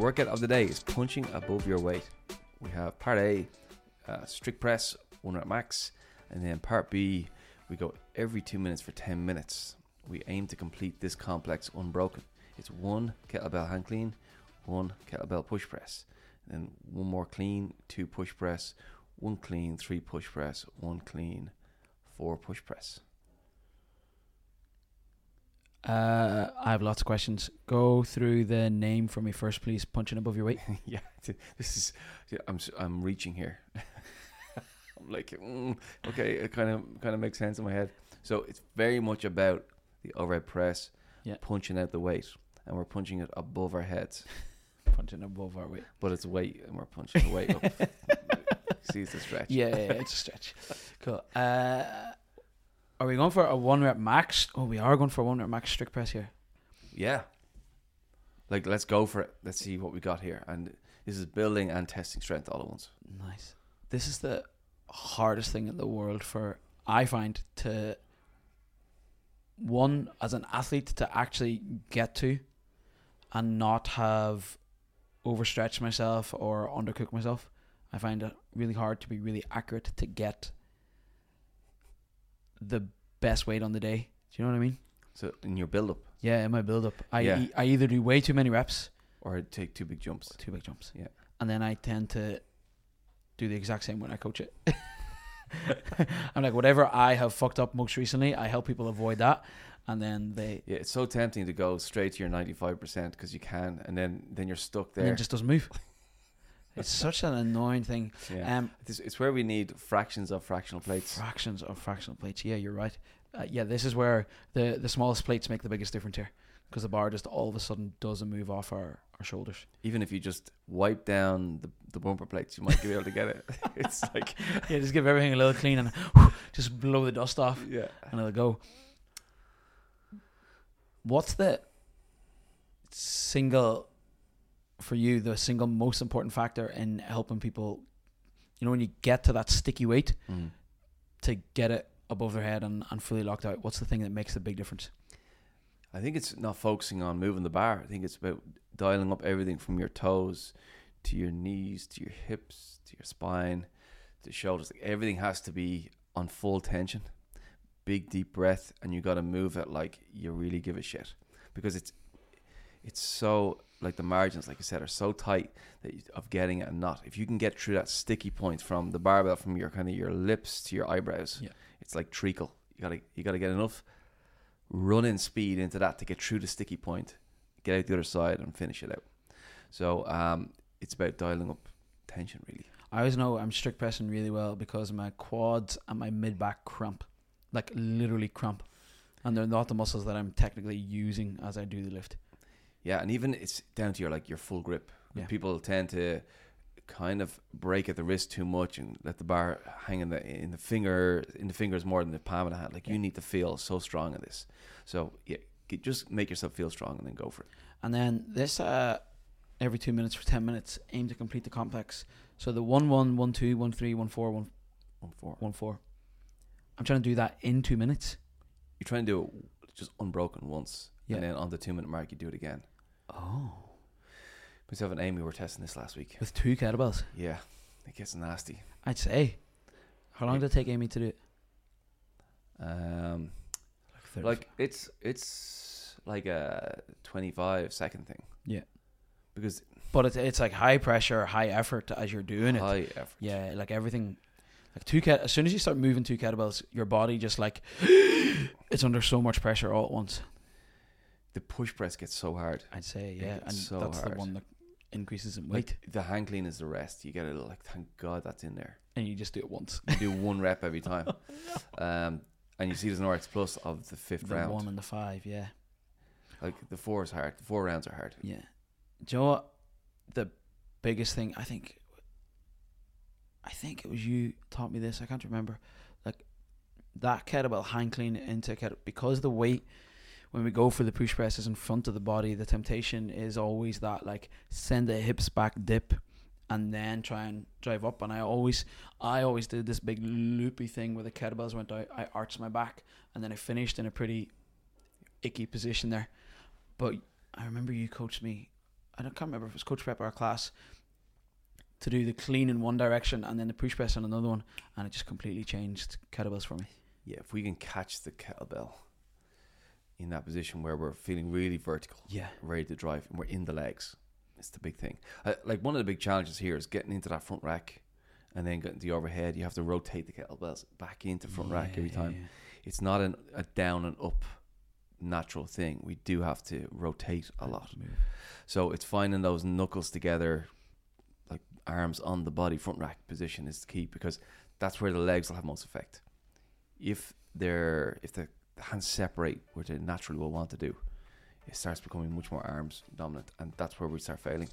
workout of the day is punching above your weight. We have part A, uh, strict press, one rep max, and then part B, we go every two minutes for 10 minutes. We aim to complete this complex unbroken. It's one kettlebell hang clean, one kettlebell push press, then one more clean, two push press, one clean, three push press, one clean, four push press. Uh, I have lots of questions. Go through the name for me first, please. Punching above your weight. yeah, this is. yeah, I'm I'm reaching here. I'm like, mm, okay, it kind of kind of makes sense in my head. So it's very much about the overhead press, Yeah. punching out the weight, and we're punching it above our heads, Punching above our weight. but it's weight, and we're punching the weight up. See, it's a stretch. Yeah, yeah, yeah, it's a stretch. Cool. Uh, are we going for a one rep max? Oh, we are going for a one rep max strict press here. Yeah. Like, let's go for it. Let's see what we got here. And this is building and testing strength all at once. Nice. This is the hardest thing in the world for I find to one as an athlete to actually get to and not have overstretched myself or undercooked myself. I find it really hard to be really accurate to get the best weight on the day. Do you know what I mean? So in your build up, Yeah, in my build up, I Yeah. e- I either do way too many reps, or take two big jumps. two big jumps. Yeah. And then I tend to do the exact same when I coach it. I'm like, whatever I have fucked up most recently, I help people avoid that. And then they Yeah, it's so tempting to go straight to your ninety five percent because you can, and then then you're stuck there. then it just doesn't move. It's such an annoying thing. yeah. Um, it's, it's where we need fractions of fractional plates. fractions of fractional plates. Yeah, you're right. Uh, yeah, this is where the the smallest plates make the biggest difference here, because the bar just all of a sudden doesn't move off our, our shoulders. Even if you just wipe down the, the bumper plates, you might be able to get it. it's like yeah, just give everything a little clean and just blow the dust off. yeah. and it'll go. What's the single for you? The single most important factor in helping people, you know, when you get to that sticky weight Mm. to get it above their head and, and fully locked out. What's the thing that makes the big difference? I think it's not focusing on moving the bar. I think it's about dialing up everything from your toes to your knees to your hips to your spine to shoulders. Like everything has to be on full tension. Big deep breath, and you got to move it like you really give a shit because it's it's so like the margins, like I said, are so tight that you, of getting it and not. If you can get through that sticky point from the barbell, from your kind of your lips to your eyebrows, Yeah. it's like treacle. You gotta you gotta get enough running speed into that to get through the sticky point, get out the other side and finish it out. So um, it's about dialing up tension really. I always know I'm strict pressing really well because my quads and my mid back cramp, like literally cramp, and they're not the muscles that I'm technically using as I do the lift. Yeah, and even it's down to your like your full grip. Yeah. People tend to kind of break at the wrist too much and let the bar hang in the in the finger in the fingers more than the palm of the hand. Like you need to feel so strong in this. So yeah, get, just make yourself feel strong and then go for it. And then this uh, every two minutes for ten minutes, aim to complete the complex. So the one one, one two, one three, one four, one One four. one four. I'm trying to do that in two minutes. You're trying to do it just unbroken once, Yeah. and then on the two minute mark you do it again. Oh. Myself and Amy were testing this last week. With two kettlebells. Yeah, it gets nasty. I'd say. How long Yeah. did it take Amy to do it? Um, Like, like it's it's like a twenty five second thing. Yeah. because but it's it's like high pressure, high effort as you're doing it. high effort. Yeah, like everything. Like two ket. As soon as you start moving two kettlebells, your body just like it's under so much pressure all at once. The push press gets so hard. I'd say Yeah, and so that's hard. the one that increases in weight, Like the hang clean is the rest. You get it like thank God that's in there. and you just do it once. You do one rep every time, um, and you see there's an RX plus of the fifth the round. one and the five, yeah, Like the four is hard. The four rounds are hard. yeah. Do you know what? The biggest thing I think, I think it was you taught me this. I can't remember. Like that kettlebell hang clean into kettle because the weight when we go for the push presses in front of the body, the temptation is always that like send the hips back dip and then try and drive up. And I always, I always did this big loopy thing where the kettlebells went out. I arched my back and then I finished in a pretty icky position there. But I remember you coached me. I don't can't remember if it was coach prep or a class to do the clean in one direction and then the push press in another one, and it just completely changed kettlebells for me. Yeah, if we can catch the kettlebell in that position where we're feeling really vertical, Yeah, ready to drive, and we're in the legs, it's the big thing. Uh, like one of the big challenges here is getting into that front rack, and then getting the overhead. You have to rotate the kettlebells back into front rack every time. It's not an, a down and up natural thing. We do have to rotate a lot. So it's finding those knuckles together, like arms on the body, front rack position is the key because that's where the legs will have most effect. If they're if hands separate, which they naturally will want to do, it starts becoming much more arms dominant, and that's where we start failing.